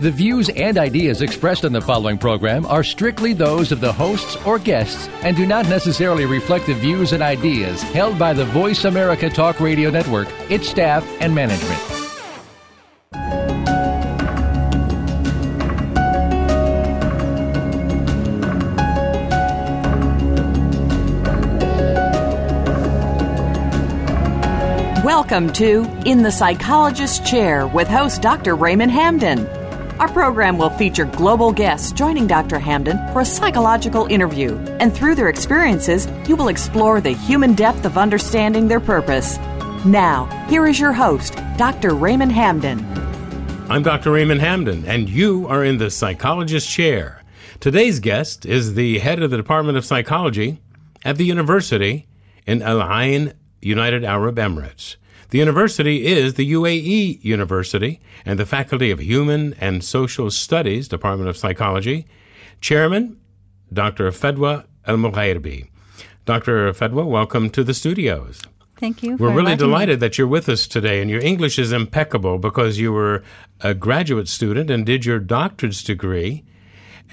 The views and ideas expressed on the following program are strictly those of the hosts or guests and do not necessarily reflect the views and ideas held by the Voice America Talk Radio Network, its staff, and management. Welcome to In the Psychologist's Chair with host Dr. Raymond Hamden. Our program will feature global guests joining Dr. Hamden for a psychological interview, and through their experiences, you will explore the human depth of understanding their purpose. Now, here is your host, Dr. Raymond Hamden. I'm Dr. Raymond Hamden, and you are in the Psychologist Chair. Today's guest is the head of the Department of Psychology at the University in Al Ain, United Arab Emirates. The university is the UAE University and the Faculty of Human and Social Studies, Department of Psychology. Chairman, Dr. Fadwa Al Mughairbi. Dr. Fadwa, welcome to the studios. Thank you. We're really delighted me. that you're with us today, and your English is impeccable because you were a graduate student and did your doctorate's degree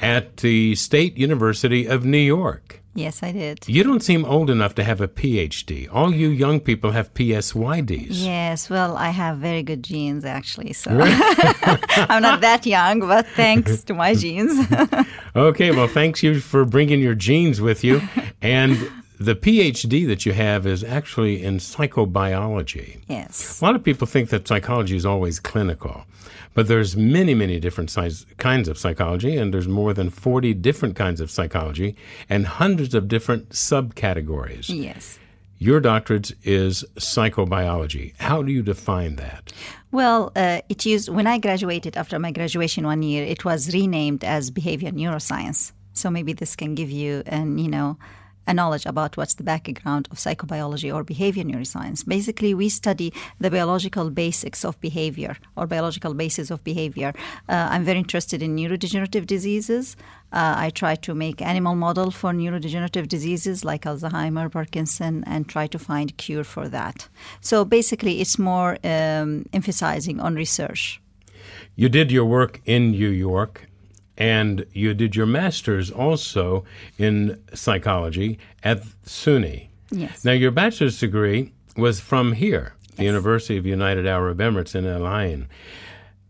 at the State University of New York. Yes, I did. You don't seem old enough to have a PhD. All you young people have PSYDs. Yes, well, I have very good genes actually, so I'm not that young, but thanks to my genes. okay, well, thanks you for bringing your genes with you, and the PhD that you have is actually in psychobiology. Yes. A lot of people think that psychology is always clinical. But there's many, many different size, kinds of psychology, and there's more than 40 different kinds of psychology and hundreds of different subcategories. Yes. Your doctorate is psychobiology. How do you define that? Well, uh, it used when I graduated after my graduation one year, it was renamed as behavior neuroscience. So maybe this can give you an you know a knowledge about what's the background of psychobiology or behavior neuroscience. Basically, we study the biological basics of behavior or biological basis of behavior. Uh, I'm very interested in neurodegenerative diseases. Uh, I try to make animal model for neurodegenerative diseases like Alzheimer, Parkinson, and try to find cure for that. So basically, it's more um, emphasizing on research. You did your work in New York and you did your master's also in psychology at SUNY. Yes. Now, your bachelor's degree was from here, the University of United Arab Emirates in Al Ain.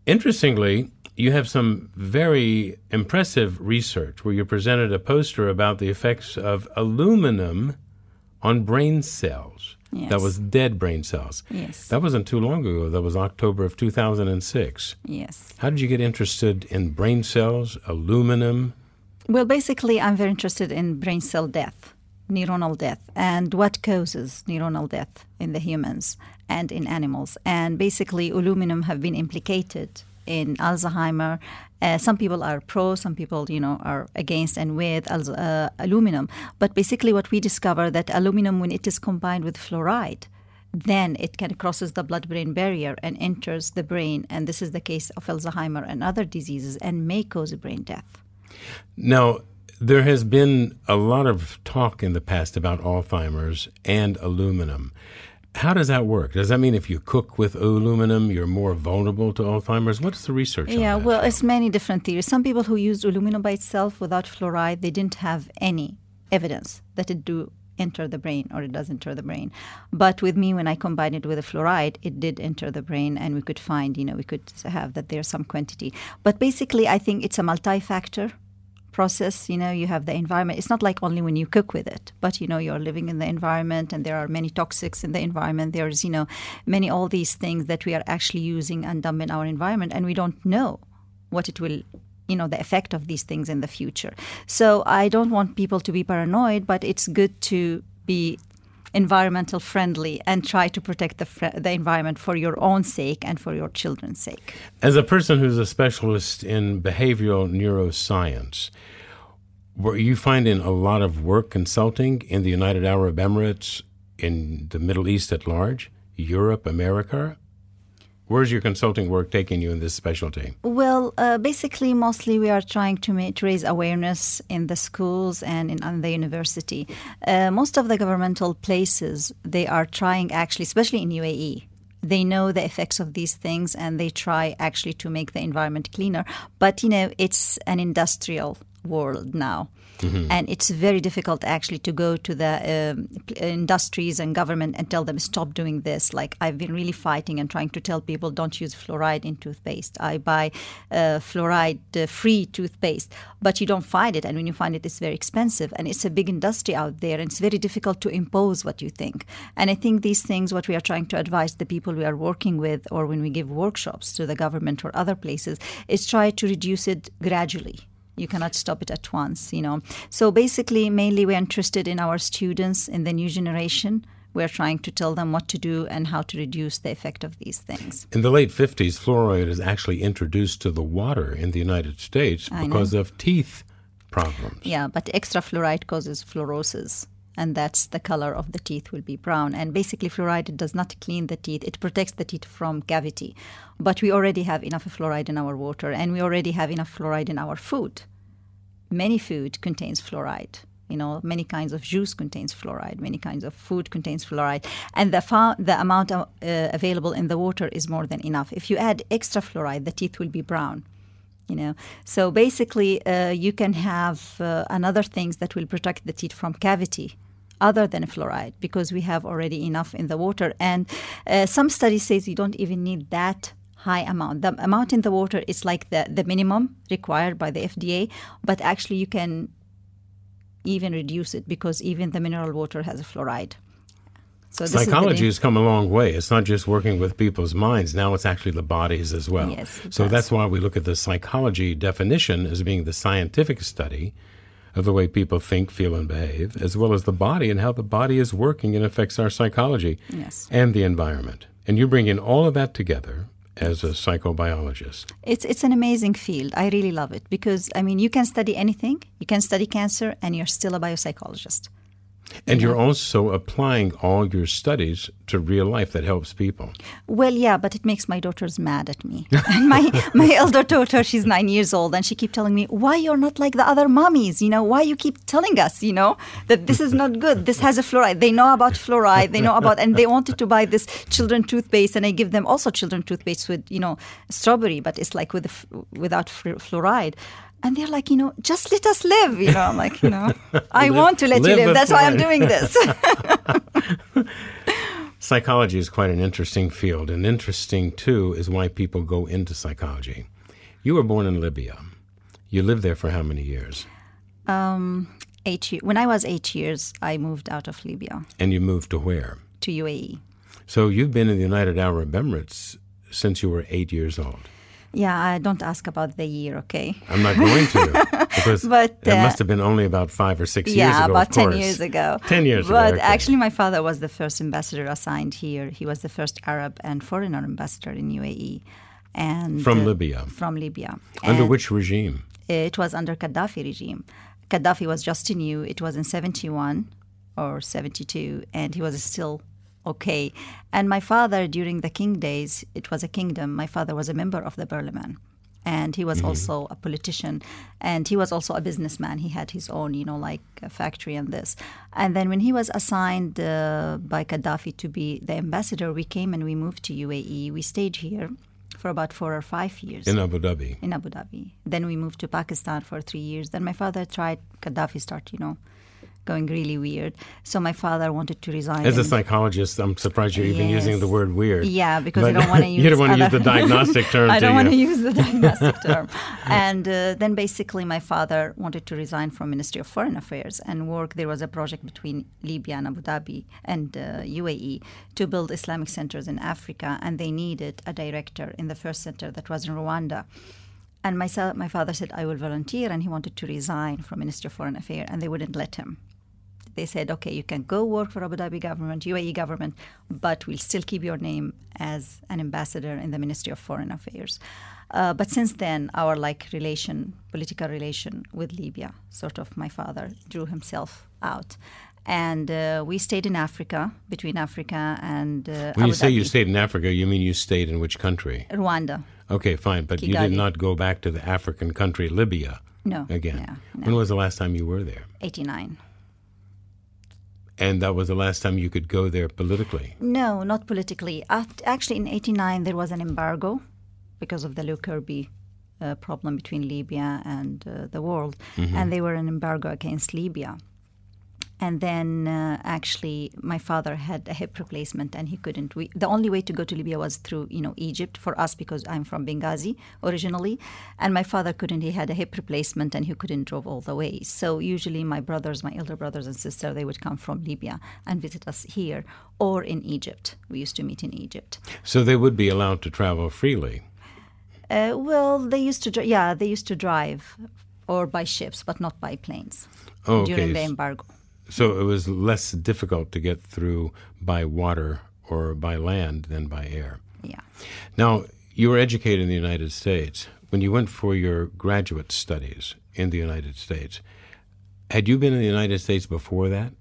Interestingly, you have some very impressive research where you presented a poster about the effects of aluminum on brain cells. Yes. That was dead brain cells. Yes. That wasn't too long ago. That was October of 2006. Yes. How did you get interested in brain cells, aluminum? Well, basically, I'm very interested in brain cell death, neuronal death, and what causes neuronal death in the humans and in animals. And basically, aluminum have been implicated in Alzheimer. Uh, some people are pro, some people, you know, are against and with uh, aluminum. But basically, what we discover that aluminum, when it is combined with fluoride, then it can crosses the blood-brain barrier and enters the brain, and this is the case of Alzheimer and other diseases, and may cause brain death. Now, there has been a lot of talk in the past about Alzheimer's and aluminum. How does that work? Does that mean if you cook with aluminum, you're more vulnerable to Alzheimer's? What's the research? Yeah, on that? well, it's many different theories. Some people who used aluminum by itself without fluoride, they didn't have any evidence that it do enter the brain or it does enter the brain. But with me, when I combined it with a fluoride, it did enter the brain, and we could find, you know, we could have that there's some quantity. But basically, I think it's a multi-factor process you know you have the environment. It's not like only when you cook with it but you know you're living in the environment and there are many toxics in the environment. There's you know many all these things that we are actually using and dump in our environment and we don't know what it will you know the effect of these things in the future. So i don't want people to be paranoid but it's good to be environmental friendly and try to protect the, fr- the environment for your own sake and for your children's sake. As a person who's a specialist in behavioral neuroscience, were you finding a lot of work consulting in the United Arab Emirates, in the Middle East at large, Europe, America? Where's your consulting work taking you in this specialty? Well, uh, basically, mostly we are trying to, to raise awareness in the schools and in, in the university. Uh, most of the governmental places, they are trying actually, especially in UAE, they know the effects of these things and they try actually to make the environment cleaner. But, you know, it's an industrial world now. Mm-hmm. And it's very difficult actually to go to the um, industries and government and tell them stop doing this. Like I've been really fighting and trying to tell people don't use fluoride in toothpaste. I buy uh, fluoride-free toothpaste, but you don't find it, and when you find it, it's very expensive, and it's a big industry out there, and it's very difficult to impose what you think. And I think these things, what we are trying to advise the people we are working with, or when we give workshops to the government or other places, is try to reduce it gradually you cannot stop it at once, you know. So basically, mainly we're interested in our students, in the new generation. We're trying to tell them what to do and how to reduce the effect of these things. In the late 50s, fluoride is actually introduced to the water in the United States because of teeth problems. Yeah, but extra fluoride causes fluorosis and that's the color of the teeth will be brown. And basically, fluoride does not clean the teeth; it protects the teeth from cavity. But we already have enough fluoride in our water, and we already have enough fluoride in our food. Many food contains fluoride. You know, many kinds of juice contains fluoride. Many kinds of food contains fluoride, and the fa- the amount of, uh, available in the water is more than enough. If you add extra fluoride, the teeth will be brown you know so basically uh, you can have uh, another things that will protect the teeth from cavity other than fluoride because we have already enough in the water. And uh, some studies says you don't even need that high amount. The amount in the water is like the, the minimum required by the FDA, but actually you can even reduce it because even the mineral water has a fluoride. So Psychology has come a long way. It's not just working with people's minds. Now it's actually the bodies as well. Yes, so does. that's why we look at the psychology definition as being the scientific study of the way people think, feel, and behave, as well as the body and how the body is working and affects our psychology yes. and the environment. And you bring in all of that together as a psychobiologist. It's it's an amazing field. I really love it because I mean you can study anything. You can study cancer and you're still a biopsychologist. And you're also applying all your studies to real life that helps people. Well, yeah, but it makes my daughters mad at me. and my my elder daughter, she's nine years old, and she keep telling me, "Why you're not like the other mummies? You know, why you keep telling us, you know, that this is not good. This has a fluoride. They know about fluoride. They know about, and they wanted to buy this children toothpaste, and I give them also children toothpaste with, you know, strawberry, but it's like with without fluoride." And they're like, you know, just let us live. You know, I'm like, you know, I want to let you live. That's why I'm doing this. psychology is quite an interesting field, and interesting too is why people go into psychology. You were born in Libya. You lived there for how many years? Um, eight years. When I was eight years, I moved out of Libya. And you moved to where? To UAE. So you've been in the United Arab Emirates since you were eight years old. Yeah, I don't ask about the year, okay? I'm not going to because but, uh, it must have been only about five or six yeah, years ago. Yeah, about ten course. years ago. Ten years but ago. But actually, my father was the first ambassador assigned here. He was the first Arab and foreigner ambassador in UAE, and from uh, Libya. From Libya. Under and which regime? It was under Gaddafi regime. Gaddafi was just in new. It was in seventy one or seventy two, and he was still okay. And my father, during the king days, it was a kingdom. My father was a member of the parliament and he was mm-hmm. also a politician. And he was also a businessman. He had his own you know like a factory and this. And then when he was assigned uh, by gaddafi to be the ambassador we came and we moved to uae we stayed here for about four or five years. In abu dhabi? In abu dhabi. Then we moved to pakistan for three years. Then my father tried gaddafi start you know going really weird. So my father wanted to resign. As a psychologist, I'm surprised you're even yes. using the word weird. Yeah, because but I don't want to use. you don't want to use the diagnostic term. I don't want to use the diagnostic term. And uh, then basically, my father wanted to resign from Ministry of Foreign Affairs and work. There was a project between Libya and Abu Dhabi and uh, UAE to build Islamic centers in Africa, and they needed a director in the first center that was in Rwanda. And my, my father said, I will volunteer, and he wanted to resign from Ministry of Foreign Affairs, and they wouldn't let him They said, okay, you can go work for Abu Dhabi government, UAE government, but we'll still keep your name as an ambassador in the Ministry of Foreign Affairs. Uh, but since then, our like relation, political relation with Libya, sort of, my father drew himself out, and uh, we stayed in Africa, between Africa and. Uh, when Abu you say Dhabi. you stayed in Africa, you mean you stayed in which country? Rwanda. Okay, fine, but you did not go back to the African country Libya No. again. Yeah, no. When was the last time you were there? 89. And that was the last time you could go there politically. No, not politically. Actually, in 89, there was an embargo because of the Lockerbie uh, problem between Libya and uh, the world. And they were an embargo against Libya. And then uh, actually, my father had a hip replacement, and he couldn't. We, the only way to go to Libya was through, you know, Egypt for us because I'm from Benghazi originally, and my father couldn't. He had a hip replacement, and he couldn't drove all the way. So usually, my brothers, my elder brothers and sister, they would come from Libya and visit us here or in Egypt. We used to meet in Egypt. So they would be allowed to travel freely. Uh, well, they used to, yeah, they used to drive or by ships, but not by planes Oh, during the embargo. So it was less difficult to get through by water or by land than by air. Yeah. Now, you were educated in the United States. When you went for your graduate studies in the United States, had you been in the United States before that?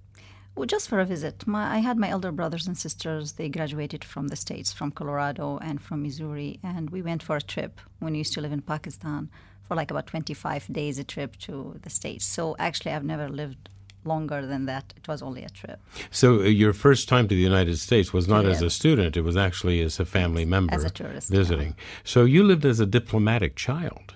Well, just for a visit. My, I had my elder brothers and sisters. They graduated from the States, from Colorado and from Missouri. And we went for a trip when we used to live in Pakistan for like about 25 days, a trip to the States. So actually, I've never lived longer than that. It was only a trip. So uh, your first time to the United States was not as a student; it was actually as a family member as a tourist, visiting. So you lived as a diplomatic child,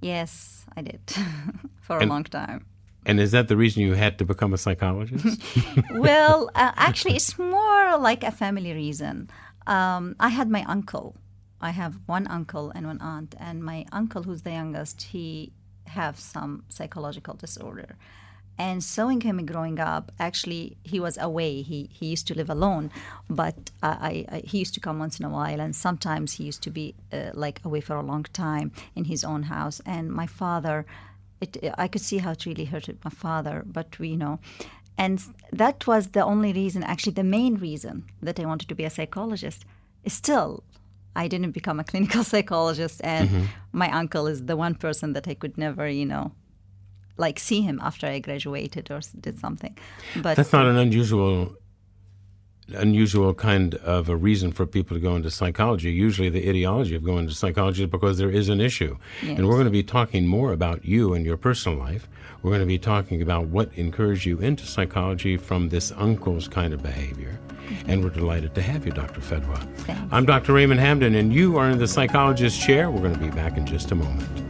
Yes, I did for a long time. and is that the reason you had to become a psychologist? well, uh, actually, it's more like a family reason. Um, I had my uncle. I have one uncle and one aunt, and my uncle, who's the youngest, he have some psychological disorder. And seeing him growing up, actually, he was away. He he used to live alone, but I, I, I he used to come once in a while, and sometimes he used to be uh, like away for a long time in his own house. And my father, it, I could see how it really hurted my father, but we, you know, and that was the only reason, actually, the main reason that I wanted to be a psychologist. Still, I didn't become a clinical psychologist, and my uncle is the one person that I could never, you know, like see him after I graduated or did something. But That's not an unusual unusual kind of a reason for people to go into psychology. Usually the ideology of going into psychology is because there is an issue. And we're going to be talking more about you and your personal life. We're going to be talking about what encouraged you into psychology from this uncle's kind of behavior. And we're delighted to have you, Dr. Fadwa. Thanks. I'm Dr. Raymond Hamden, and you are in the psychologist chair. We're going to be back in just a moment.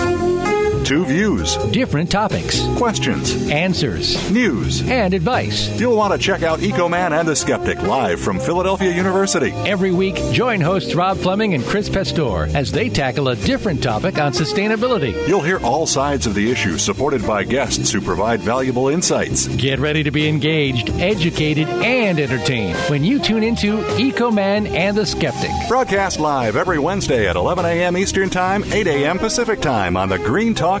Two views, Different topics, questions, answers, news. and advice. You'll want to check out EcoMan and the Skeptic live from Philadelphia University. Every week, join hosts Rob Fleming and Chris Pastore as they tackle a different topic on sustainability. You'll hear all sides of the issue supported by guests who provide valuable insights. Get ready to be engaged, educated, and entertained when you tune into EcoMan and the Skeptic. Broadcast live every Wednesday at 11 a.m. Eastern Time, 8 a.m. Pacific Time on the Green Talk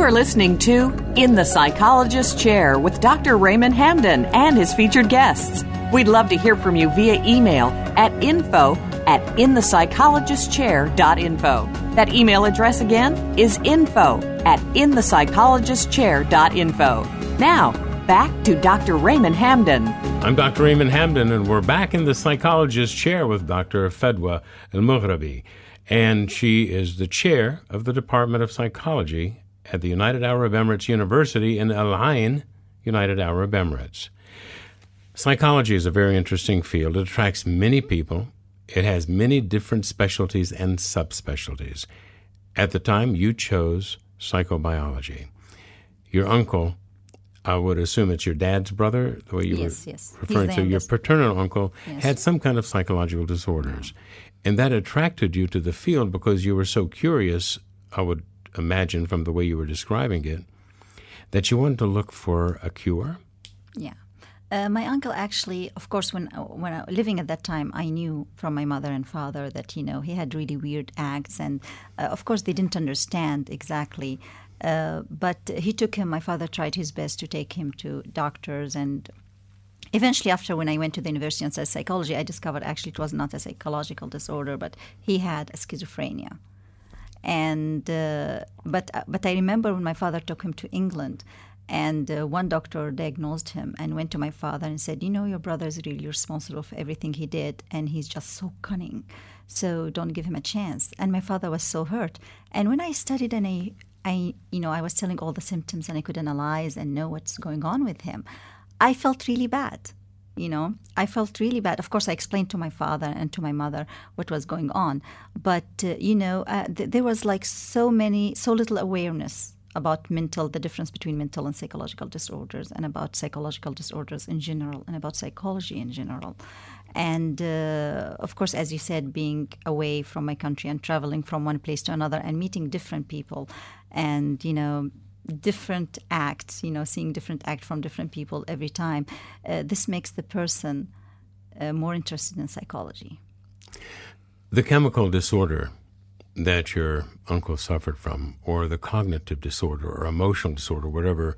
You are listening to In the Psychologist Chair with Dr. Raymond Hamden and his featured guests. We'd love to hear from you via email at info at inthepsychologistchair.info. That email address again is info at inthepsychologistchair.info. Now, back to Dr. Raymond Hamden. I'm Dr. Raymond Hamden, and we're back in the psychologist chair with Dr. Fadwa Al Mughairbi. And she is the chair of the Department of Psychology at the United Arab Emirates University in Al Ain, United Arab Emirates. Psychology is a very interesting field. It attracts many people. It has many different specialties and subspecialties. At the time, you chose psychobiology. Your uncle, I would assume it's your dad's brother, the way you Yes, were yes. Referring to. Your paternal uncle Yes. had some kind of psychological disorders. And that attracted you to the field because you were so curious, I would imagine from the way you were describing it, that you wanted to look for a cure. Yeah. Uh, my uncle actually, of course, when when I, living at that time, I knew from my mother and father that you know he had really weird acts, and uh, of course they didn't understand exactly. Uh, but he took him. My father tried his best to take him to doctors, and eventually, after when I went to the university and studied psychology, I discovered actually it was not a psychological disorder, but he had schizophrenia and uh, but but I remember when my father took him to England, and uh, one doctor diagnosed him and went to my father and said, "You know, your brother is really responsible for everything he did, and he's just so cunning, so don't give him a chance." And my father was so hurt. And when I studied and I, I you know, I was telling all the symptoms and I could analyze and know what's going on with him, I felt really bad you know i felt really bad. Of course i explained to my father and to my mother what was going on. But uh, you know uh, th- there was like so many so little awareness about mental the difference between mental and psychological disorders and about psychological disorders in general and about psychology in general. And uh, of course as you said being away from my country and traveling from one place to another and meeting different people and you know different acts, you know, seeing different act from different people every time, uh, this makes the person uh, more interested in psychology. The chemical disorder that your uncle suffered from, or the cognitive disorder or emotional disorder, whatever,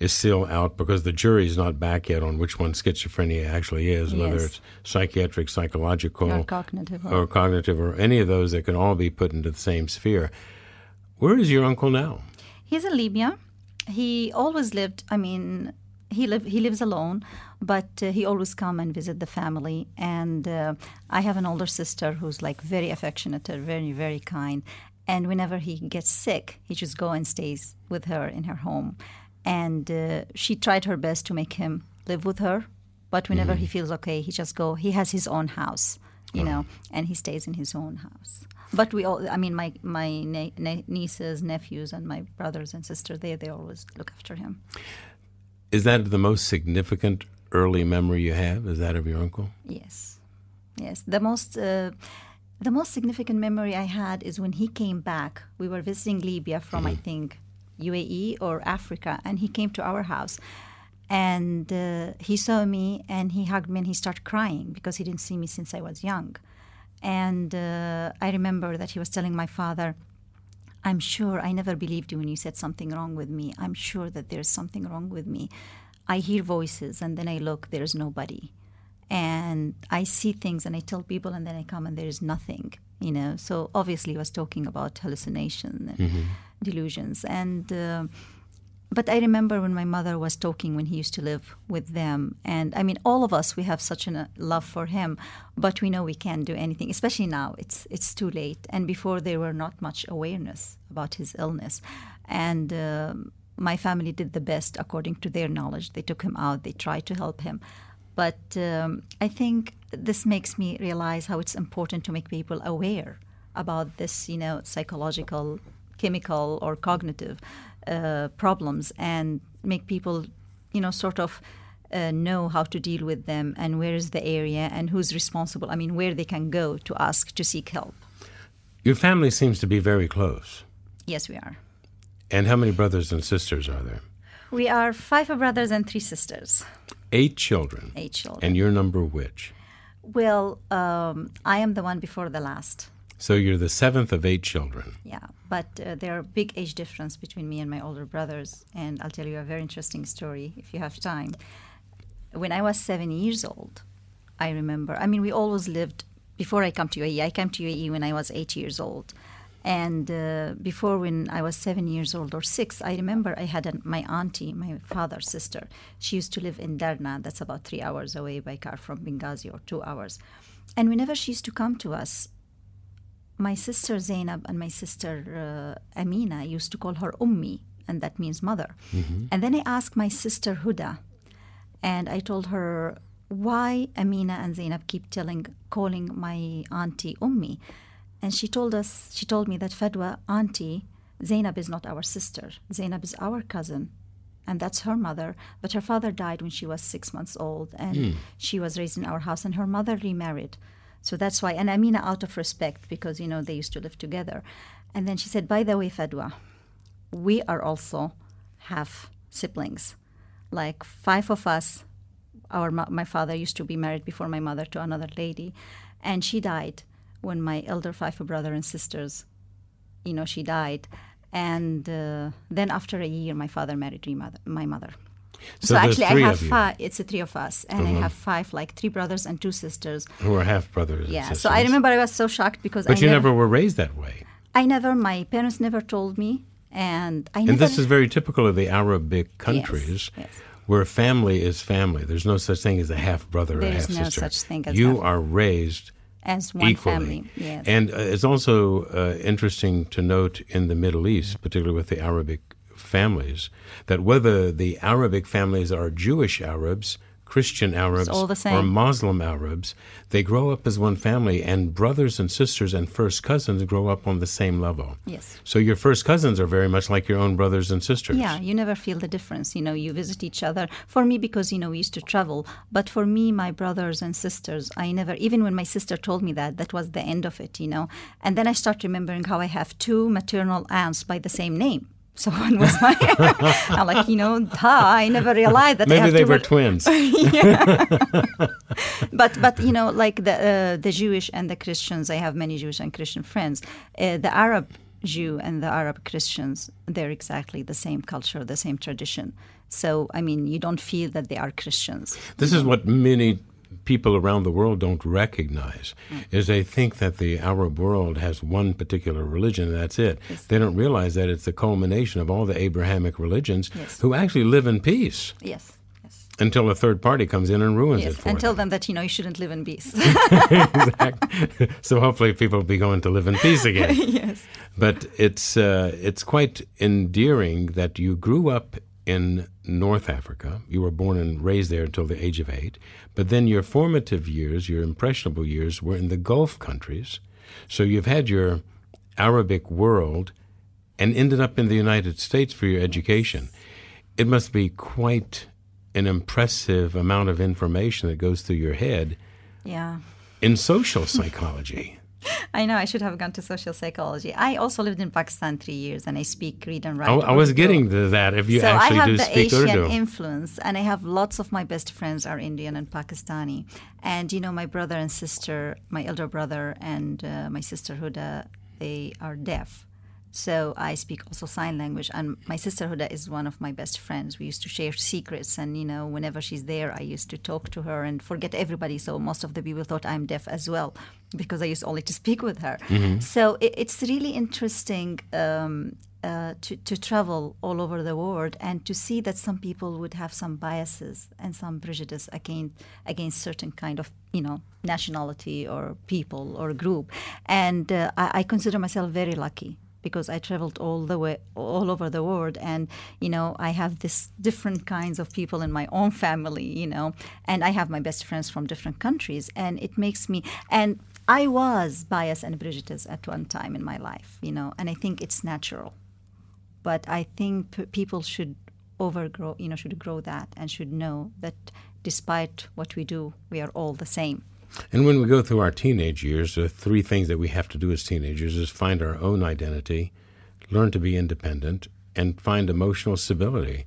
is still out because the jury's not back yet on which one schizophrenia actually is, whether it's psychiatric, psychological, Or cognitive. or cognitive, or any of those that can all be put into the same sphere. Where is your uncle now? He's in Libya. He always lived. I mean, he live he lives alone, but uh, he always come and visit the family. And uh, I have an older sister who's like very affectionate, and very very kind. And whenever he gets sick, he just go and stays with her in her home. And uh, she tried her best to make him live with her, but whenever he feels okay, he just go. He has his own house, you know, and he stays in his own house. But we all, I mean, my my ne- ne- nieces, nephews, and my brothers and sisters, they they always look after him. Is that the most significant early memory you have? Is that of your uncle? Yes, yes. The most uh, the most significant memory I had is when he came back. We were visiting Libya from I think UAE or Africa, and he came to our house. And uh, he saw me and he hugged me and he started crying because he didn't see me since I was young. And uh, I remember that he was telling my father, I'm sure I never believed you when you said something wrong with me. I'm sure that there's something wrong with me. I hear voices and then I look, there's nobody. And I see things and I tell people and then I come and there's nothing, you know. So obviously, he was talking about hallucination and delusions. And uh, but I remember when my mother was talking when he used to live with them, and I mean, all of us we have such a love for him, but we know we can't do anything. Especially now, it's it's too late. And before there were not much awareness about his illness, and um my family did the best according to their knowledge. They took him out. They tried to help him, but um, I think this makes me realize how it's important to make people aware about this, you know, psychological, chemical, or cognitive uh, problems, and make people, you know, sort of uh, know how to deal with them and where is the area and who's responsible. I mean, where they can go to ask to seek help. Your family seems to be very close. Yes, we are. And how many brothers and sisters are there? We are five brothers and three sisters. Eight children. Eight children. And your number which? Well, um, I am the one before the last. So you're the seventh of eight children. Yeah, but uh, there are big age difference between me and my older brothers, and I'll tell you a very interesting story if you have time. When I was seven years old, I remember. I mean, we always lived before I come to UAE. I came to UAE when I was eight years old, and uh, before when I was seven years old or six, I remember I had my auntie, my father's sister. She used to live in Darna. That's about three hours away by car from Benghazi or two hours. And whenever she used to come to us, my sister Zainab and my sister uh, Amina used to call her Ummi, and that means mother. Mm-hmm. And then I asked my sister Huda, and I told her why Amina and Zainab keep telling, calling my auntie Ummi. And she told us, she told me that Fadwa, auntie, Zainab is not our sister. Zainab is our cousin, and that's her mother. But her father died when she was six months old, and mm. she was raised in our house, and her mother remarried. So that's why, and Amina out of respect because, you know, they used to live together. And then she said, by the way, Fadwa, we are also half siblings. Like five of us, our my father used to be married before my mother to another lady, and she died when my elder five brother and sisters, you know, she died. And uh, then after a year, my father married my mother. So, so actually, I have five. It's the three of us, and uh-huh. I have five, like three brothers and two sisters who are half brothers. Yeah. So I remember I was so shocked because. But I you never, never, were raised that way. I never. My parents never told me, and I. And never, this is very typical of the Arabic countries. Yes, yes. Where family is family. There's no such thing as a half brother or half sister. There is no such thing as You half. are raised as one equally. family. Yes. And uh, it's also uh, interesting to note in the Middle East, particularly with the Arabic families, that whether the Arabic families are Jewish Arabs, Christian Arabs, or Muslim Arabs, they grow up as one family, and brothers and sisters and first cousins grow up on the same level. Yes. So your first cousins are very much like your own brothers and sisters. Yeah, you never feel the difference. You know, you visit each other. For me, because, you know, we used to travel, but for me, my brothers and sisters, I never, even when my sister told me that, that was the end of it, you know. And then I start remembering how I have two maternal aunts by the same name so one was my I'm like you know duh, I never realized that maybe they were work. twins. But but you know like the uh, the Jewish and the Christians I have many Jewish and Christian friends. Uh, the Arab Jew and the Arab Christians they're exactly the same culture the same tradition. So I mean you don't feel that they are Christians this is what many people around the world don't recognize mm. is they think that the Arab world has one particular religion and that's it. Yes. They don't realize that it's the culmination of all the Abrahamic religions yes. who actually live in peace. Yes. Until a third party comes in and ruins yes, it for and tell them. them that you know you shouldn't live in peace. exactly. So hopefully people will be going to live in peace again. yes. But it's uh, it's quite endearing that you grew up in North Africa. You were born and raised there until the age of eight. But then your formative years, your impressionable years, were in the Gulf countries. So you've had your Arabic world and ended up in the United States for your education. It must be quite an impressive amount of information that goes through your head. Yeah. In social psychology. I know I should have gone to social psychology. I also lived in Pakistan three years, and I speak, read, and write. I, I was getting to that. If you so actually I have the Asian Urdu, influence, and I have lots of my best friends are Indian and Pakistani. And you know, my brother and sister, my elder brother and uh, my sister Huda, they are deaf. So I speak also sign language, and my sister Huda is one of my best friends. We used to share secrets, and you know, whenever she's there, I used to talk to her and forget everybody. So most of the people thought I'm deaf as well because I used only to speak with her. Mm-hmm. So it, it's really interesting um, uh, to, to travel all over the world and to see that some people would have some biases and some prejudice against against certain kind of you know nationality or people or group. And uh, I, I consider myself very lucky because I traveled all the way all over the world and you know I have this different kinds of people in my own family you know and I have my best friends from different countries and it makes me and I was biased and prejudiced at one time in my life you know and I think it's natural but I think p- people should overgrow, you know, should grow that and should know that despite what we do, we are all the same. And when we go through our teenage years, the three things that we have to do as teenagers is find our own identity, learn to be independent, and find emotional stability.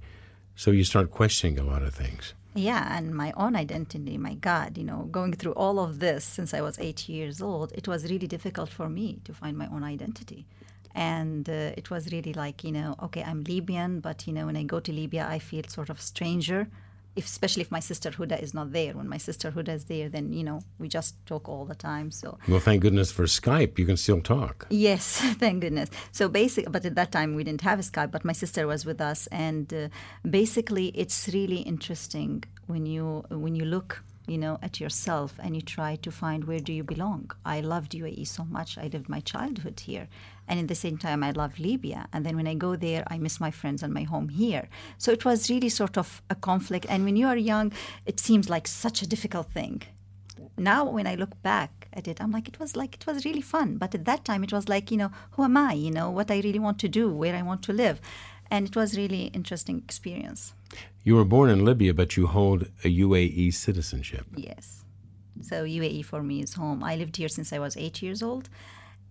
So you start questioning a lot of things. Yeah, and my own identity, my God, you know, going through all of this since I was eight years old, it was really difficult for me to find my own identity. And uh, it was really like, you know, okay, I'm Libyan, but, you know, when I go to Libya, I feel sort of stranger if, especially if my sister Huda is not there. When my sister Huda is there, then you know we just talk all the time. So well, thank goodness for Skype. You can still talk. Yes, thank goodness. So basically, but at that time we didn't have Skype. But my sister was with us, and uh, basically, it's really interesting when you when you look you know, at yourself and you try to find where do you belong. I loved UAE so much. I lived my childhood here. And at the same time, I love Libya. And then when I go there, I miss my friends and my home here. So it was really sort of a conflict. And when you are young, it seems like such a difficult thing. Now, when I look back at it, I'm like, it was like, it was really fun. But at that time, it was like, you know, who am I? You know, what I really want to do, where I want to live. And it was really interesting experience. You were born in Libya, but you hold a UAE citizenship. Yes. So UAE for me is home. I lived here since I was eight years old,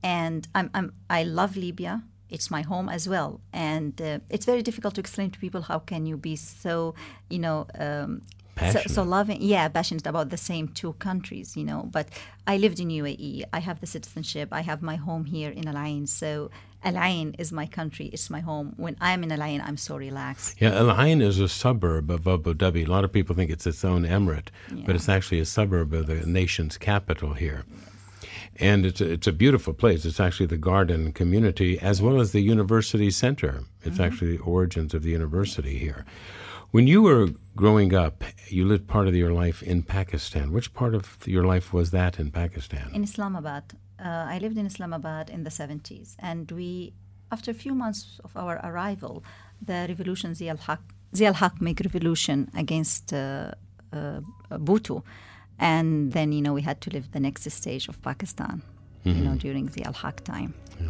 and I'm, I'm I love Libya. It's my home as well, and uh, it's very difficult to explain to people how can you be so, you know, um, so, so, loving yeah passionate about the same two countries you know but i lived in uae i have the citizenship i have my home here in al ain so Al Ain is my country, it's my home. When I'm in Al Ain, I'm so relaxed. Yeah, Al Ain is a suburb of Abu Dhabi. A lot of people think it's its own emirate, yeah. but it's actually a suburb of the nation's capital here. And it's a, it's a beautiful place. It's actually the garden community as well as the university center. It's mm-hmm. actually the origins of the university here. When you were growing up, you lived part of your life in Pakistan. Which part of your life was that in Pakistan? In Islamabad uh, I lived in Islamabad in the 70s, and we, after a few months of our arrival, the revolution, Zia al-Haq, Zia haq make revolution against uh, uh, Bhutto, and then you know we had to live the next stage of Pakistan, mm-hmm. you know, mm-hmm. during Zia al-Haq time. Yeah.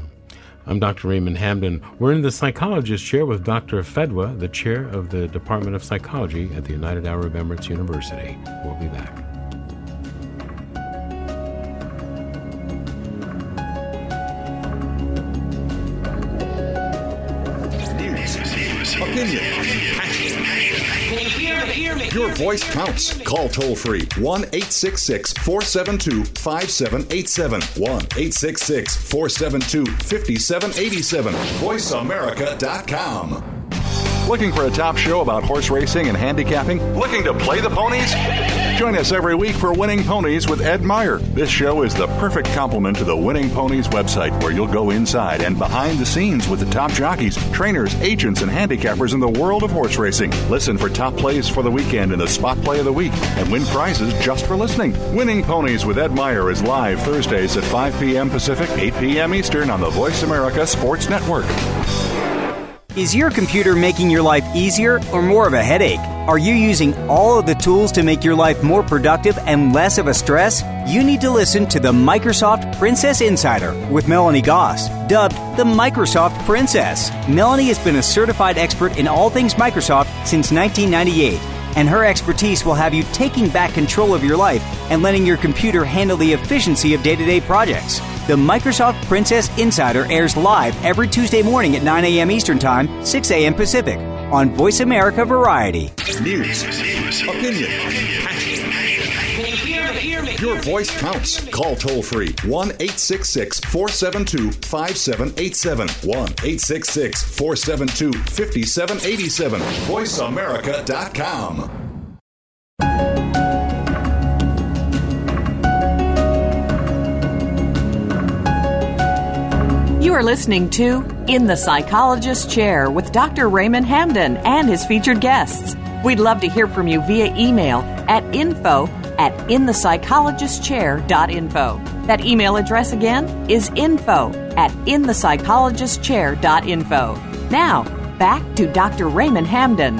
I'm Dr. Raymond Hamden. We're in the psychologist chair with Dr. Fadwa, the chair of the Department of Psychology at the United Arab Emirates University. We'll be back. Voice counts. Call toll free 1 866 472 5787. 1 866 472 5787. VoiceAmerica.com. Looking for a top show about horse racing and handicapping? Looking to play the ponies? Join us every week for Winning Ponies with Ed Meyer. This show is the perfect complement to the Winning Ponies website where you'll go inside and behind the scenes with the top jockeys, trainers, agents, and handicappers in the world of horse racing. Listen for top plays for the weekend and the spot play of the week and win prizes just for listening. Winning Ponies with Ed Meyer is live Thursdays at 5 p.m. Pacific, 8 p.m. Eastern on the Voice America Sports Network. Is your computer making your life easier or more of a headache? Are you using all of the tools to make your life more productive and less of a stress? You need to listen to the Microsoft Princess Insider with Melanie Gass, dubbed the Microsoft Princess. Melanie has been a certified expert in all things Microsoft since 1998 and her expertise will have you taking back control of your life and letting your computer handle the efficiency of day to day projects. The Microsoft Princess Insider airs live every Tuesday morning at 9 a.m. Eastern Time, 6 a.m. Pacific on Voice America Variety. News, opinion. Your voice counts. Call toll free 1 866 472 5787. 1 866 472 5787. VoiceAmerica.com. You are listening to In the Psychologist's Chair with Dr. Raymond Hamden and his featured guests. We'd love to hear from you via email at info at inthepsychologistchair.info. That email address again is info at inthepsychologistchair.info. Now, back to Dr. Raymond Hamden.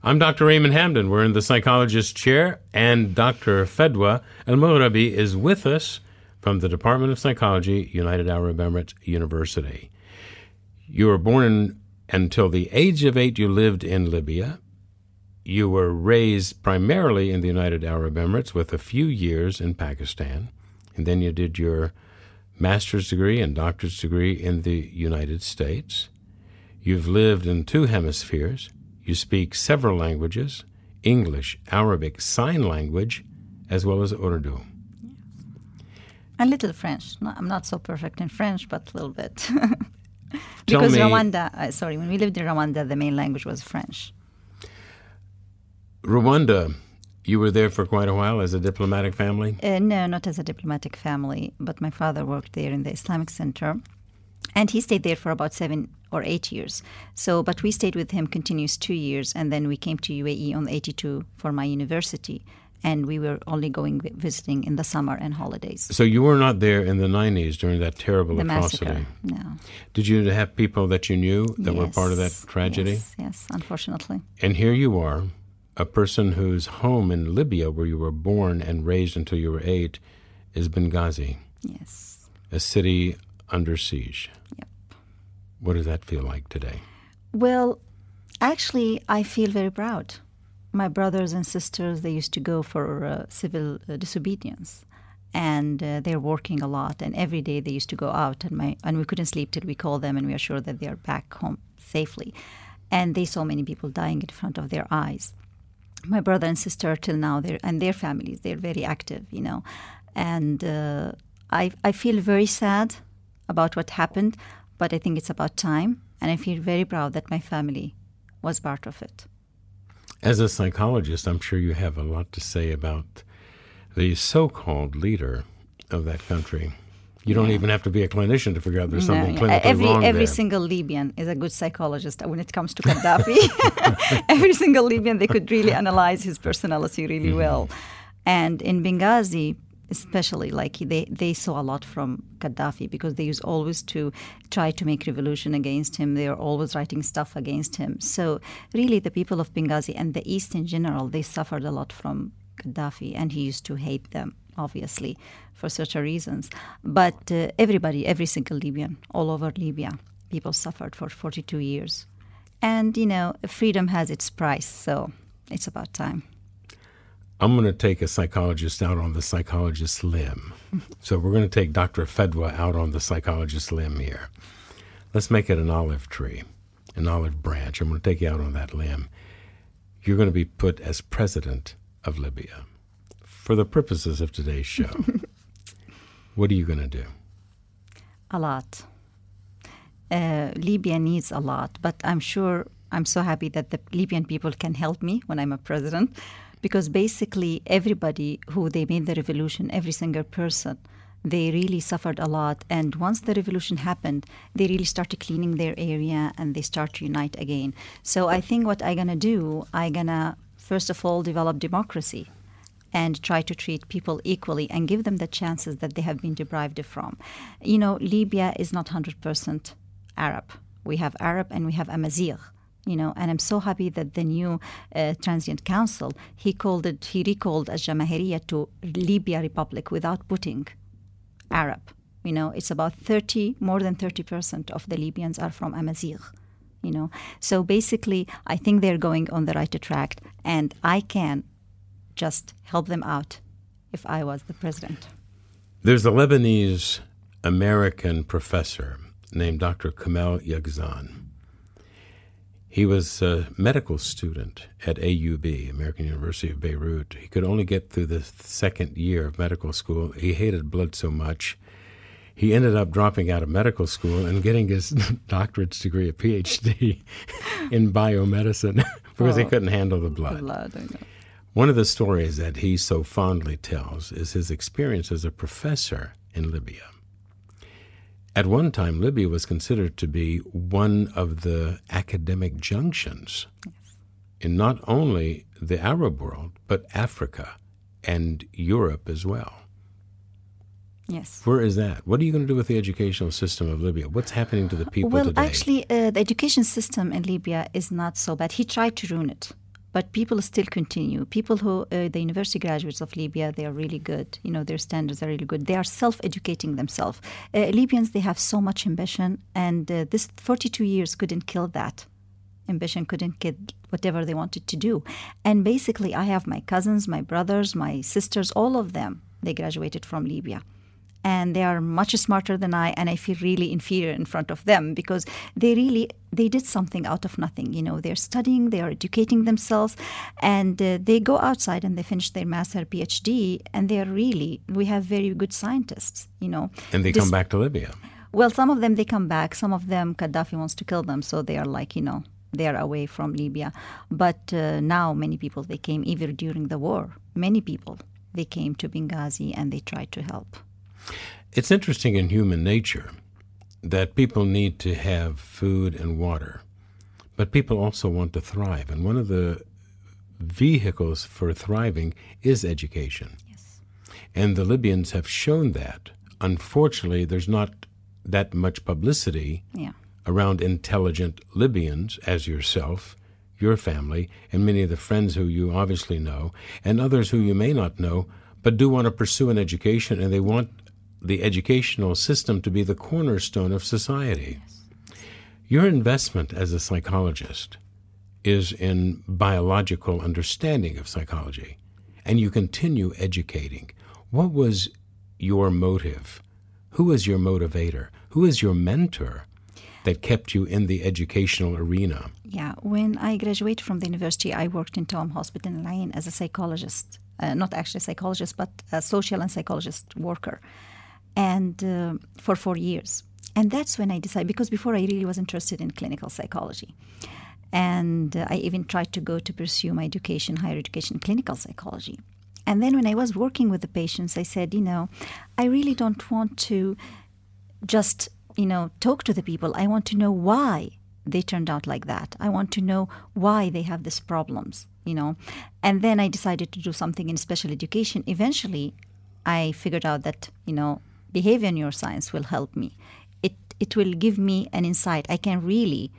I'm Dr. Raymond Hamden. We're in the psychologist chair, and Dr. Fadwa El is with us. from the Department of Psychology, United Arab Emirates University. You were born in, until the age of eight, you lived in Libya. You were raised primarily in the United Arab Emirates with a few years in Pakistan. And then you did your master's degree and doctor's degree in the United States. You've lived in two hemispheres. You speak several languages English, Arabic, Sign Language, as well as Urdu. A little French. No, I'm not so perfect in French, but a little bit. Because me- Rwanda, uh, sorry, when we lived in Rwanda, the main language was French. Rwanda, you were there for quite a while as a diplomatic family. Uh, no, not as a diplomatic family, but my father worked there in the Islamic Center. And he stayed there for about seven or eight years. So, but we stayed with him continuous two years, and then we came to UAE on 82 for my university. And we were only going visiting in the summer and holidays. So you were not there in the 90s during that terrible the atrocity. massacre. No. Did you have people that you knew that were part of that tragedy? Yes, yes, unfortunately. And here you are, a person whose home in Libya, where you were born and raised until you were eight, is Benghazi, Yes. a city under siege. Yep. What does that feel like today? Well, actually, I feel very proud. My brothers and sisters, they used to go for uh, civil uh, disobedience. And uh, they're working a lot, and every day they used to go out, and my and we couldn't sleep till we called them, and we are sure that they are back home safely. And they saw many people dying in front of their eyes. My brother and sister, till now, they're and their families, they're very active, you know. And uh, I I feel very sad about what happened, but I think it's about time, and I feel very proud that my family was part of it. As a psychologist, I'm sure you have a lot to say about the so called leader of that country. You don't even have to be a clinician to figure out there's something No, clinically every wrong every there. single Libyan is a good psychologist when it comes to Gaddafi. every single Libyan, they could really analyze his personality really mm-hmm. well. And in Benghazi, especially, like they, they saw a lot from Gaddafi because they used always to try to make revolution against him. They are always writing stuff against him. So really, the people of Benghazi and the East in general, they suffered a lot from Gaddafi, and he used to hate them, obviously, for certain reasons. But uh, everybody, every single Libyan, all over Libya, people suffered for 42 years. And, you know, freedom has its price, so it's about time. I'm going to take a psychologist out on the psychologist's limb. so we're going to take Dr. Fadwa out on the psychologist's limb here. Let's make it an olive tree, an olive branch. I'm going to take you out on that limb. You're going to be put as president of Libya for the purposes of today's show. what are you going to do? A lot. Uh, Libya needs a lot, but I'm sure I'm so happy that the Libyan people can help me when I'm a president, because basically everybody who they made the revolution, every single person, they really suffered a lot. And once the revolution happened, they really started cleaning their area and they start to unite again. So I think what I'm gonna do, I'm gonna first of all develop democracy and try to treat people equally and give them the chances that they have been deprived from. You know, Libya is not 100% Arab. We have Arab and we have Amazigh. You know, and I'm so happy that the new uh, transient council he called it he recalled as Jamahiriya to Libya Republic without putting Arab. You know, it's about 30, more than 30% of the Libyans are from Amazigh. You know, so basically, I think they're going on the right track, and I can just help them out if I was the president. There's a Lebanese American professor named Dr. Kamel Yagzan. He was a medical student at AUB, American University of Beirut. He could only get through the second year of medical school. He hated blood so much. He ended up dropping out of medical school and getting his doctorate's degree, a PhD in biomedicine, because he Oh. couldn't handle the blood. Blood, I know. One of the stories that he so fondly tells is his experience as a professor in Libya. At one time, Libya was considered to be one of the academic junctions in not only the Arab world, but Africa and Europe as well. Yes. Where is that? What are you going to do with the educational system of Libya? What's happening to the people well, today? Well, actually, uh, the education system in Libya is not so bad. He tried to ruin it. But people still continue. People who, uh, the university graduates of Libya, they are really good. You know, their standards are really good. They are self-educating themselves. Uh, Libyans, they have so much ambition, and uh, this 42 years couldn't kill that. Ambition couldn't get whatever they wanted to do. And basically, I have my cousins, my brothers, my sisters, all of them, they graduated from Libya and they are much smarter than I, and I feel really inferior in front of them because they really they did something out of nothing. You know, they're studying, they are educating themselves, and uh, they go outside and they finish their master, PhD, and they are really we have very good scientists. You know, and they This- come back to Libya. well, some of them they come back. Some of them Gaddafi wants to kill them, so they are like you know they are away from Libya. But uh, now many people they came even during the war. Many people they came to Benghazi and they tried to help. It's interesting in human nature that people need to have food and water, but people also want to thrive. And one of the vehicles for thriving is education. Yes. And the Libyans have shown that. Unfortunately, there's not that much publicity Yeah. around intelligent Libyans as yourself, your family, and many of the friends who you obviously know, and others who you may not know, but do want to pursue an education and they want the educational system to be the cornerstone of society. Your investment as a psychologist is in biological understanding of psychology, and you continue educating. What was your motive? Who was your motivator? Who is your mentor that kept you in the educational arena? Yeah, when I graduated from the university, I worked in Tawam Hospital in Al Ain as a psychologist, uh, not actually a psychologist, but a social and psychologist worker, and uh, for four years. And that's when I decided, because before I really was interested in clinical psychology. And uh, I even tried to go to pursue my education, higher education, clinical psychology. And then when I was working with the patients, I said, you know, I really don't want to just you know talk to the people i want to know why they turned out like that i want to know why they have these problems you know and then i decided to do something in special education eventually i figured out that you know behavior neuroscience will help me it it will give me an insight i can really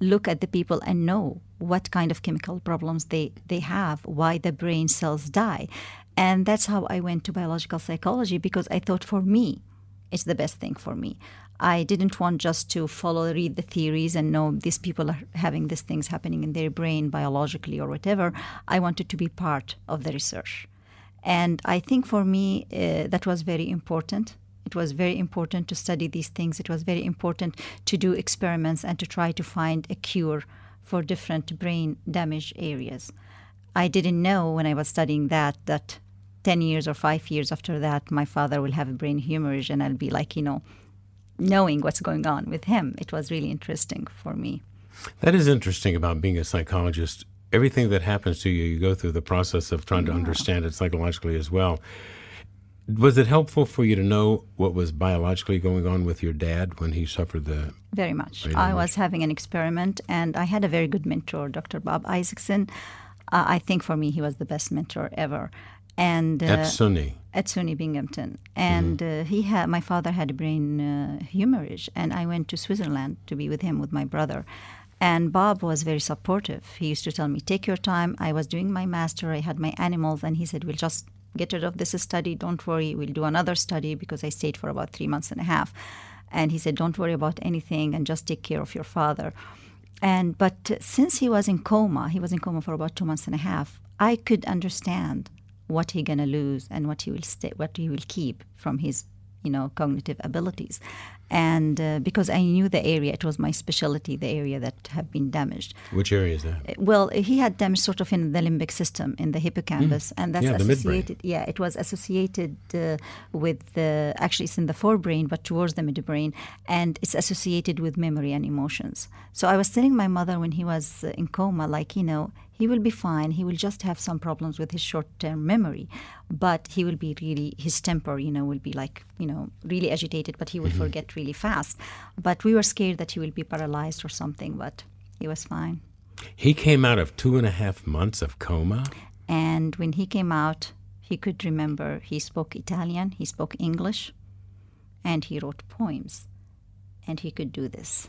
look at the people and know what kind of chemical problems they, they have, why the brain cells die. And that's how I went to biological psychology because I thought for me, it's the best thing for me. I didn't want just to follow, read the theories and know these people are having these things happening in their brain biologically or whatever. I wanted to be part of the research. And I think for me, uh, that was very important. It was very important to study these things. It was very important to do experiments and to try to find a cure for different brain damage areas. I didn't know when I was studying that that 10 years or 5 years after that my father will have a brain hemorrhage and I'll be like, you know, knowing what's going on with him. It was really interesting for me. That is interesting about being a psychologist. Everything that happens to you, you go through the process of trying to understand it psychologically as well. Was it helpful for you to know what was biologically going on with your dad when he suffered the Very much. I was having an experiment, and I had a very good mentor, Dr. Bob Isaacson. Uh, I think for me, he was the best mentor ever. And uh, at SUNY? at SUNY Binghamton, and uh, he had my father had a brain uh, hemorrhage, and I went to Switzerland to be with him with my brother. And Bob was very supportive. He used to tell me, "Take your time." I was doing my master. I had my animals, and he said, "We'll just get rid of this study. Don't worry. We'll do another study because I stayed for about three months and a half." And he said, "Don't worry about anything, and just take care of your father." And but since he was in coma, he was in coma for about two months and a half. I could understand what he gonna lose and what he will stay, what he will keep from his, you know, cognitive abilities. And uh, because I knew the area, it was my specialty, the area that have been damaged. Which area is that? Well, he had damage sort of in the limbic system, in the hippocampus, and that's Mm. Yeah, associated. Yeah, it was associated uh, with the actually it's in the forebrain, but towards the midbrain, and it's associated with memory and emotions. So I was telling my mother when he was uh, in coma, like you know, he will be fine. He will just have some problems with his short-term memory, but he will be really his temper, you know, will be like you know really agitated, but he will mm-hmm. forget really fast. But we were scared that he will be paralyzed or something, but he was fine. He came out of two and a half months of coma. And when he came out, he could remember he spoke Italian, he spoke English, and he wrote poems. And he could do this.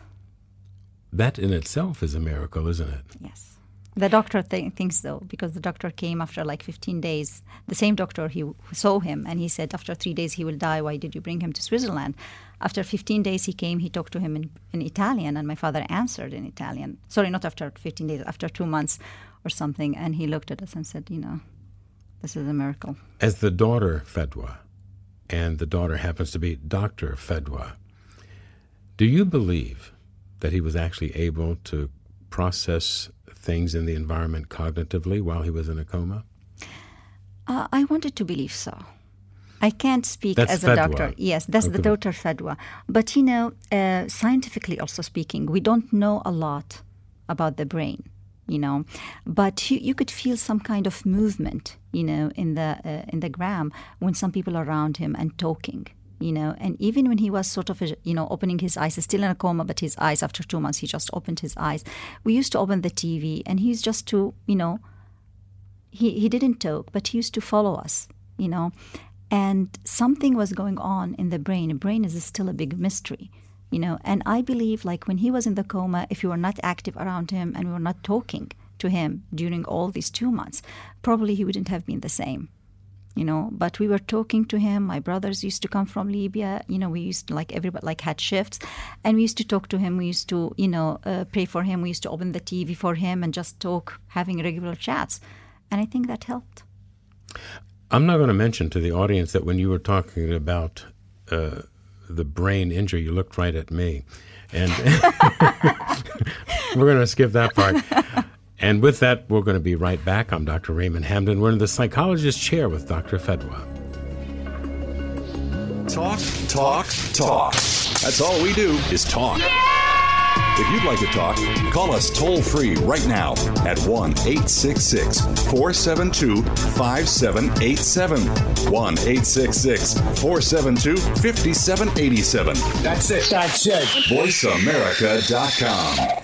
That in itself is a miracle, isn't it? Yes. The doctor th- thinks so because the doctor came after like 15 days. The same doctor he saw him and he said after three days he will die. Why did you bring him to Switzerland? After 15 days he came. He talked to him in, in Italian and my father answered in Italian. Sorry, not after 15 days. After two months or something. And he looked at us and said, you know, this is a miracle. As the daughter Fadwa, and the daughter happens to be Dr. Fadwa, do you believe that he was actually able to process things in the environment cognitively while he was in a coma? Uh, I wanted to believe so. I can't speak That's as a Fadwa. doctor. Yes, that's the doctor Fadwa. But you know, uh, scientifically also speaking, we don't know a lot about the brain. You know, but you, you could feel some kind of movement. You know, in the uh, in the gram when some people are around him and talking. You know, and even when he was sort of, uh, you know, opening his eyes, he's still in a coma, but his eyes after two months, he just opened his eyes. We used to open the TV, and he used just to, you know, he, he didn't talk, but he used to follow us, you know. And something was going on in the brain. The brain is still a big mystery, you know. And I believe, like when he was in the coma, if you were not active around him and we were not talking to him during all these two months, probably he wouldn't have been the same, you know. But we were talking to him. My brothers used to come from Libya, you know. We used to, like everybody like had shifts, and we used to talk to him. We used to, you know, uh, pray for him. We used to open the TV for him and just talk, having regular chats, and I think that helped. I'm not going to mention to the audience that when you were talking about uh, the brain injury, you looked right at me. And we're going to skip that part. And with that, we're going to be right back. I'm Dr. Raymond Hamden. We're in the psychologist chair with Dr. Fadwa. Talk, talk, talk. That's all we do is talk. If you'd like to talk, call us toll free right now at 1 866 472 5787. 1 866 472 5787. That's it. That's it. VoiceAmerica.com.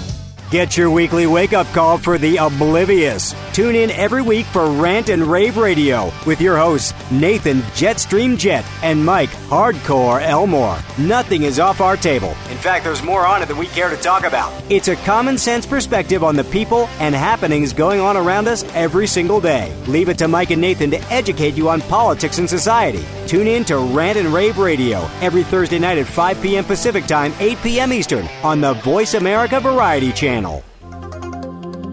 Get your weekly wake up call for the oblivious. Tune in every week for Rant and Rave Radio with your hosts, Nathan Jetstream Jet and Mike Hardcore Elmore. Nothing is off our table. In fact, there's more on it than we care to talk about. It's a common sense perspective on the people and happenings going on around us every single day. Leave it to Mike and Nathan to educate you on politics and society. Tune in to Rant and Rave Radio every Thursday night at 5 p.m. Pacific Time, 8 p.m. Eastern on the Voice America Variety Channel.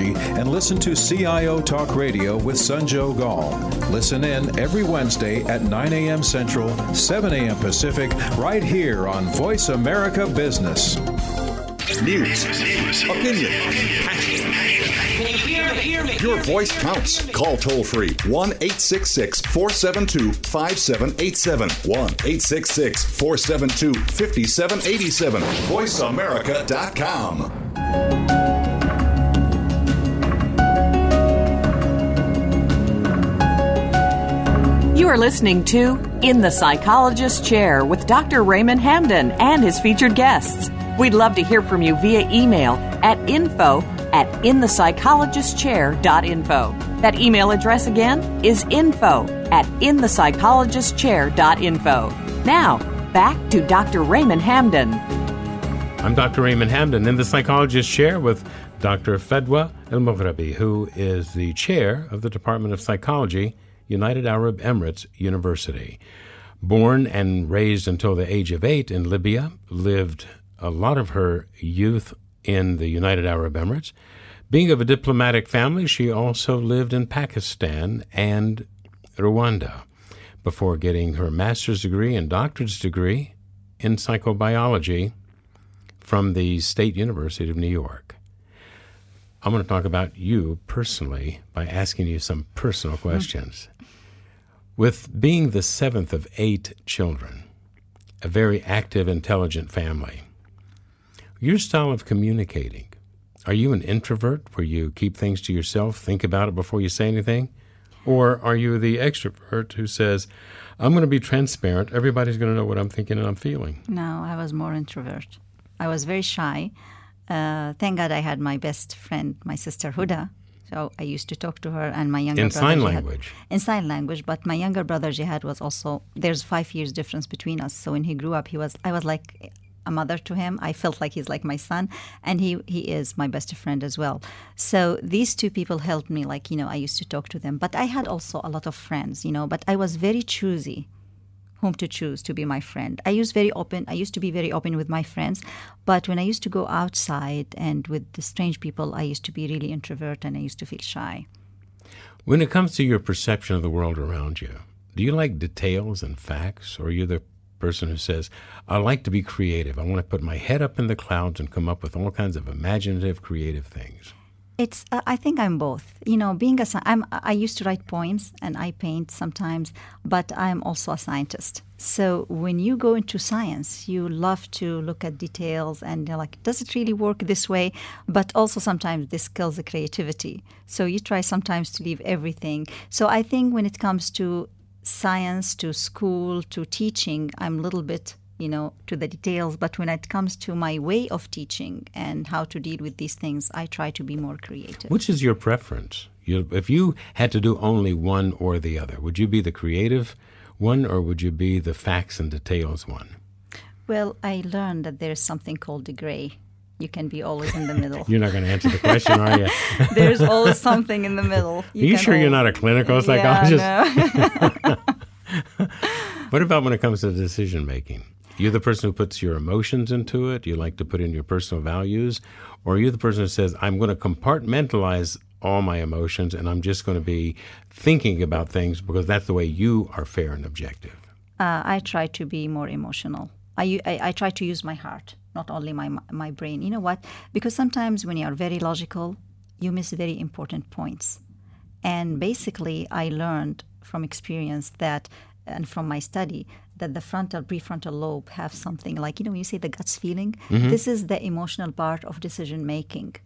and listen to CIO Talk Radio with Sanjog Aul. Listen in every Wednesday at 9 a.m. Central, 7 a.m. Pacific, right here on Voice America Business. News, opinion, Your voice counts. Call toll free 1 866 472 5787. 1 866 472 5787. VoiceAmerica.com. You are listening to In the Psychologist's Chair with Dr. Raymond Hamden and his featured guests. We'd love to hear from you via email at info at inthepsychologistchair.info. That email address again is info at inthepsychologistchair.info. Now, back to Dr. Raymond Hamden. I'm Dr. Raymond Hamden in the Psychologist's chair with Dr. Fadwa Al Mughairbi, who is the chair of the Department of Psychology, United Arab Emirates University. Born and raised until the age of eight in Libya, lived a lot of her youth in the United Arab Emirates, Being of a diplomatic family, she also lived in Pakistan and Rwanda before getting her master's degree and doctorate degree in psychobiology from the State University of New York. I'm going to talk about you personally by asking you some personal hmm. questions. With being the seventh of eight children, a very active, intelligent family, your style of communicating, are you an introvert where you keep things to yourself, think about it before you say anything? Or are you the extrovert who says, I'm going to be transparent, everybody's going to know what I'm thinking and I'm feeling? No, I was more introvert. I was very shy. Uh, thank God I had my best friend, my sister Huda. So I used to talk to her and my younger in brother. sign Jihad- language. in sign language, but my younger brother Jihad was also there's five years difference between us. So when he grew up, he was I was like a mother to him. I felt like he's like my son, and he he is my best friend as well. So these two people helped me. Like you know, I used to talk to them, but I had also a lot of friends. You know, but I was very choosy whom to choose to be my friend. I used very open. I used to be very open with my friends, but when I used to go outside and with the strange people, I used to be really introvert and I used to feel shy. When it comes to your perception of the world around you, do you like details and facts, or are you the person who says, I like to be creative. I want to put my head up in the clouds and come up with all kinds of imaginative, creative things? It's. Uh, I think I'm both. You know, being a. I'm. I used to write poems and I paint sometimes, but I'm also a scientist. So when you go into science, you love to look at details and you're like, does it really work this way? But also sometimes this kills the creativity. So you try sometimes to leave everything. So I think when it comes to science, to school, to teaching, I'm a little bit you know, to the details. But when it comes to my way of teaching and how to deal with these things, I try to be more creative. Which is your preference? You, if you had to do only one or the other, would you be the creative one or would you be the facts and details one? Well, I learned that there's something called the gray. You can be always in the middle. You're not going to answer the question, are you? there's always something in the middle. Are you sure you're not a clinical Yeah, psychologist? no. What about when it comes to decision making? You're the person who puts your emotions into it. You like to put in your personal values, or you're the person who says, "I'm going to compartmentalize all my emotions, and I'm just going to be thinking about things because that's the way you are fair and objective." uh, I try to be more emotional. I I try to use my heart, not only my my brain. You know what? Because sometimes when you are very logical, you miss very important points. And basically, I learned from experience that, and from my study, that the frontal prefrontal lobe have something like you know when you say the guts feeling. Mm-hmm. This is the emotional part of decision making.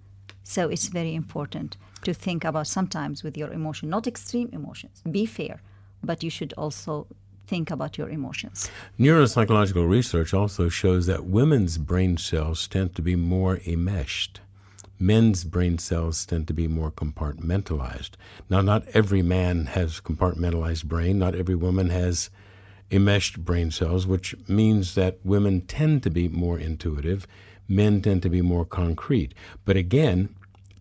So it's very important to think about sometimes with your emotion, not extreme emotions. Be fair, but you should also think about your emotions. Neuropsychological research also shows that women's brain cells tend to be more enmeshed. Men's brain cells tend to be more compartmentalized. Now, not every man has compartmentalized brain. Not every woman has enmeshed brain cells, which means that women tend to be more intuitive, men tend to be more concrete. But again,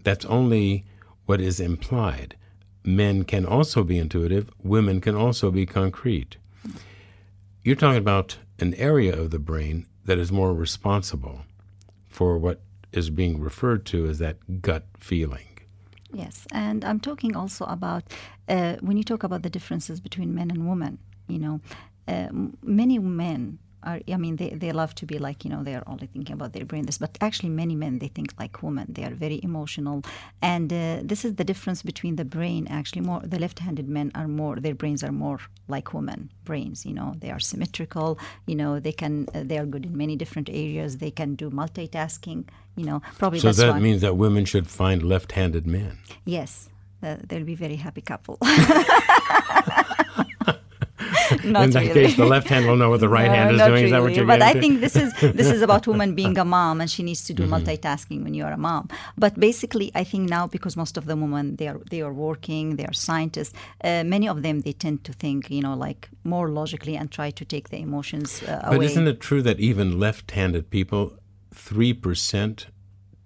that's only what is implied. Men can also be intuitive, women can also be concrete. You're talking about an area of the brain that is more responsible for what is being referred to as that gut feeling. Yes, and I'm talking also about uh, when you talk about the differences between men and women. You know, uh, many men are. I mean, they, they love to be like you know they are only thinking about their brain. This, but actually, many men they think like women. They are very emotional, and uh, this is the difference between the brain. Actually, more the left-handed men are more. Their brains are more like women brains. You know, they are symmetrical. You know, they can. Uh, they are good in many different areas. They can do multitasking. You know, probably So that means that women should find left handed men. Yes, uh, they'll be very happy couple. In Not that really. case, the left hand will know what the right No, hand is doing. Is that what you're But I to? think this is this is about woman being a mom, and she needs to do Mm-hmm. multitasking when you are a mom. But basically, I think now because most of the women they are they are working, they are scientists. Uh, many of them they tend to think, you know, like more logically and try to take the emotions uh, But away. isn't it true that even left-handed people, three percent,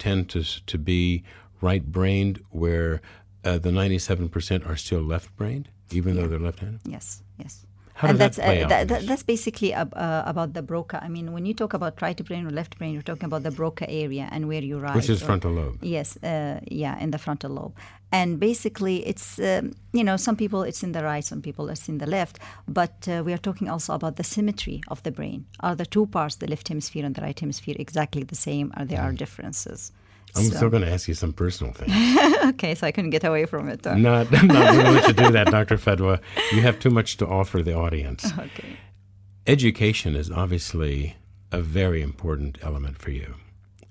tend to to be right-brained, where uh, the ninety-seven percent are still left-brained, even though they're left-handed? Yes, yes. How and that's that play uh, that, that- that's basically ab- uh, about the broca. I mean, when you talk about right brain or left brain, you're talking about the broca area and where you rise. Which is or- frontal lobe. Yes, uh, yeah, in the frontal lobe. And basically, it's um, you know some people it's in the right, some people it's in the left. But uh, we are talking also about the symmetry of the brain. Are the two parts, the left hemisphere and the right hemisphere, exactly the same? Or there are differences? I'm So- still going to ask you some personal things. okay, so I couldn't get away from it. not, not going to let you do that, Dr. Fadwa. You have too much to offer the audience. Okay. Education is obviously a very important element for you.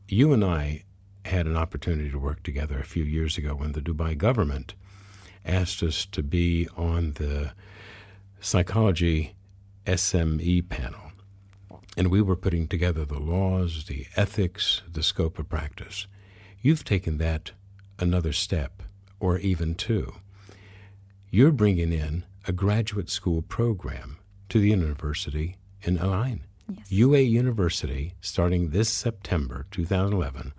You and I had an opportunity to work together a few years ago when the Dubai government asked us to be on the psychology SME panel. And we were putting together the laws, the ethics, the scope of practice. You've taken that another step, or even two. You're bringing in a graduate school program to the university in Al Ain. UA University, starting this September 2011,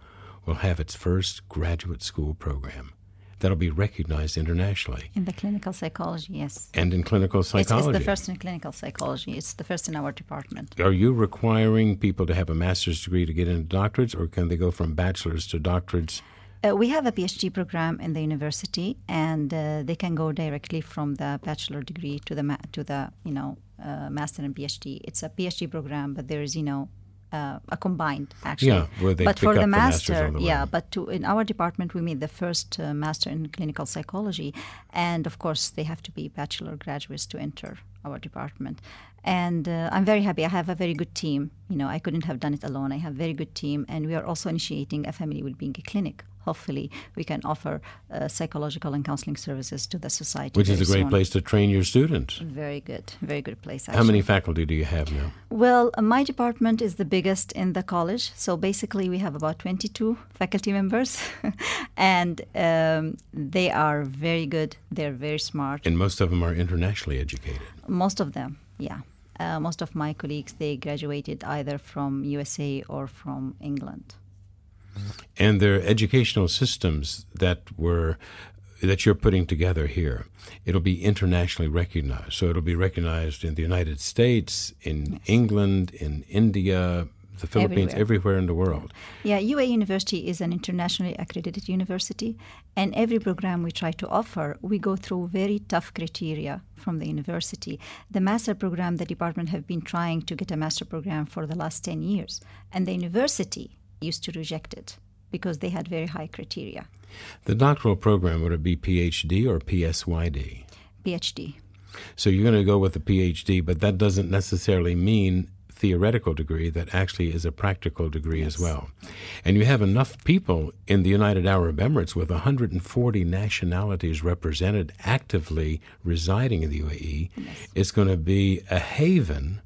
will have its first graduate school program that'll be recognized internationally In the clinical psychology, yes. and in clinical It's, it's the first in clinical psychology. It's the first in our department. Are you requiring people to have a master's degree to get into doctorates, or can they go from bachelor's to doctorates? Uh, we have a PhD program in the university, and uh, they can go directly from the bachelor degree to the ma- to the you know uh, master and PhD. It's a PhD program, but there is you know uh, a combined actually. Yeah, where they but pick for up the the masters master, the yeah. But to in our department, we made the first uh, master in clinical psychology, and of course they have to be bachelor graduates to enter our department. And uh, I'm very happy. I have a very good team. You know, I couldn't have done it alone. I have a very good team, and we are also initiating a family well-being clinic. Hopefully, we can offer uh, psychological and counseling services to the society. Which is a great soon. place to train your students. Very good, very good place. How many faculty do you have now? Well, uh, my department is the biggest in the college. So basically, we have about 22 faculty members, and um, they are very good. They're very smart. And most of them are internationally educated. Most of them, yeah. Uh, most of my colleagues, they graduated either from USA or from England. And their educational systems that were that you're putting together here it'll be internationally recognized so it'll be recognized in the united states in england in india the philippines Everywhere. everywhere in the world Yeah, UA University is an internationally accredited university, and every program we try to offer, we go through very tough criteria from the university. The master program, the department have been trying to get a master program for the last 10 years, and the university used to reject it because they had very high criteria. the doctoral program would it be phd or psyd PhD. so you're going to go with the phd but that doesn't necessarily mean theoretical degree. That actually is a practical degree as well. And you have enough people in the united arab emirates with 140 nationalities represented actively residing in the uae it's going to be a haven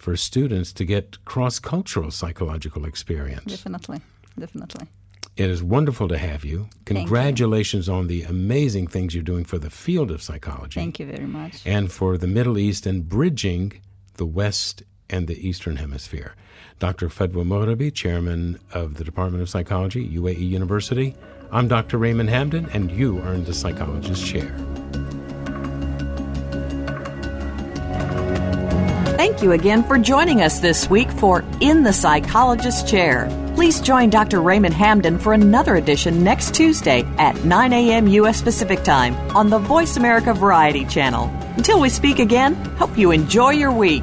for students to get cross-cultural psychological experience Definitely, definitely. it is wonderful to have you. you. Congratulations on the amazing things you're doing for the field of psychology Thank you very much. and for the Middle East and bridging the West and the Eastern Hemisphere. Dr. Fadwa Mughairbi, Chairman of the Department of Psychology, UAE University. I'm Dr. Raymond Hamden, and you are in the Psychologist Chair. You again for joining us this week for In the Psychologist Chair. Please join Dr. Raymond Hamden for another edition next Tuesday at 9 a.m. U.S. Pacific Time on the Voice America Variety Channel. Until we speak again, hope you enjoy your week.